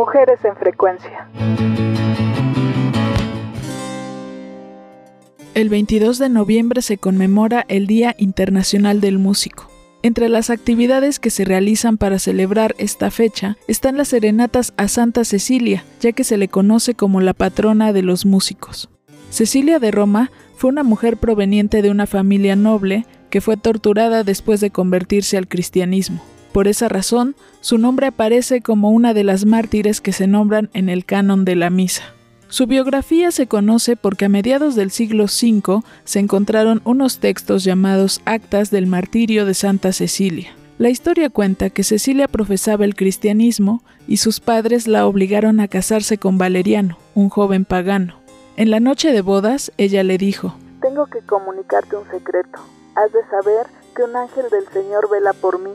Mujeres en Frecuencia. El 22 de noviembre se conmemora el Día Internacional del Músico. Entre las actividades que se realizan para celebrar esta fecha están las serenatas a Santa Cecilia, ya que se le conoce como la patrona de los músicos. Cecilia de Roma fue una mujer proveniente de una familia noble que fue torturada después de convertirse al cristianismo. Por esa razón, su nombre aparece como una de las mártires que se nombran en el canon de la misa. Su biografía se conoce porque a mediados del siglo V se encontraron unos textos llamados Actas del Martirio de Santa Cecilia. La historia cuenta que Cecilia profesaba el cristianismo y sus padres la obligaron a casarse con Valeriano, un joven pagano. En la noche de bodas, ella le dijo, Tengo que comunicarte un secreto. Has de saber que un ángel del Señor vela por mí.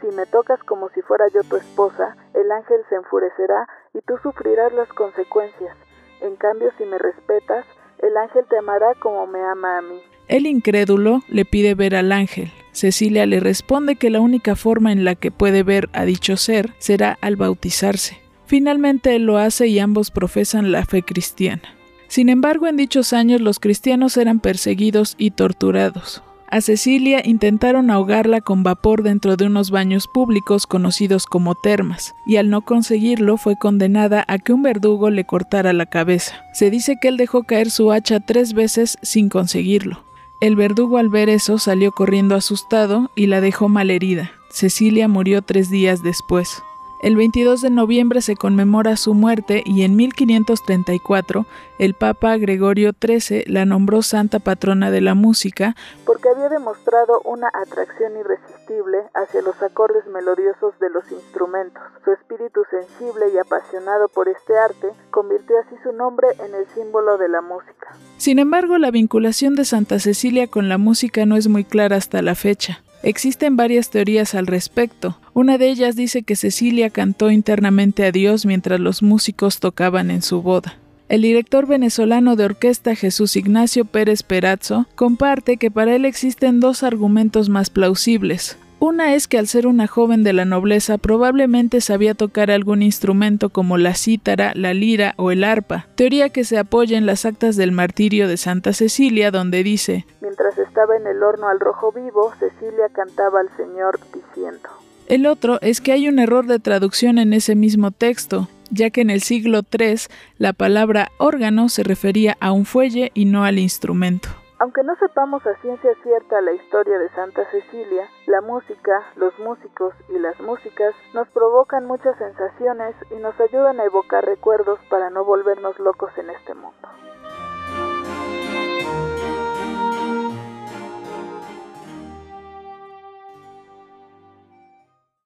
Si me tocas como si fuera yo tu esposa, el ángel se enfurecerá y tú sufrirás las consecuencias. En cambio, si me respetas, el ángel te amará como me ama a mí. El incrédulo le pide ver al ángel. Cecilia le responde que la única forma en la que puede ver a dicho ser será al bautizarse. Finalmente él lo hace y ambos profesan la fe cristiana. Sin embargo, en dichos años los cristianos eran perseguidos y torturados. A Cecilia intentaron ahogarla con vapor dentro de unos baños públicos conocidos como termas, y al no conseguirlo fue condenada a que un verdugo le cortara la cabeza. Se dice que él dejó caer su hacha tres veces sin conseguirlo. El verdugo al ver eso salió corriendo asustado y la dejó malherida. Cecilia murió tres días después. El 22 de noviembre se conmemora su muerte y en 1534 el Papa Gregorio XIII la nombró Santa Patrona de la Música porque había demostrado una atracción irresistible hacia los acordes melodiosos de los instrumentos. Su espíritu sensible y apasionado por este arte convirtió así su nombre en el símbolo de la música. Sin embargo, la vinculación de Santa Cecilia con la música no es muy clara hasta la fecha. Existen varias teorías al respecto. Una de ellas dice que Cecilia cantó internamente a Dios mientras los músicos tocaban en su boda. El director venezolano de orquesta Jesús Ignacio Pérez Perazzo comparte que para él existen dos argumentos más plausibles. Una es que al ser una joven de la nobleza probablemente sabía tocar algún instrumento como la cítara, la lira o el arpa, teoría que se apoya en las actas del martirio de Santa Cecilia donde dice Mientras estaba en el horno al rojo vivo, Cecilia cantaba al Señor diciendo. El otro es que hay un error de traducción en ese mismo texto, ya que en el siglo III la palabra órgano se refería a un fuelle y no al instrumento. Aunque no sepamos a ciencia cierta la historia de Santa Cecilia, la música, los músicos y las músicas nos provocan muchas sensaciones y nos ayudan a evocar recuerdos para no volvernos locos en este mundo.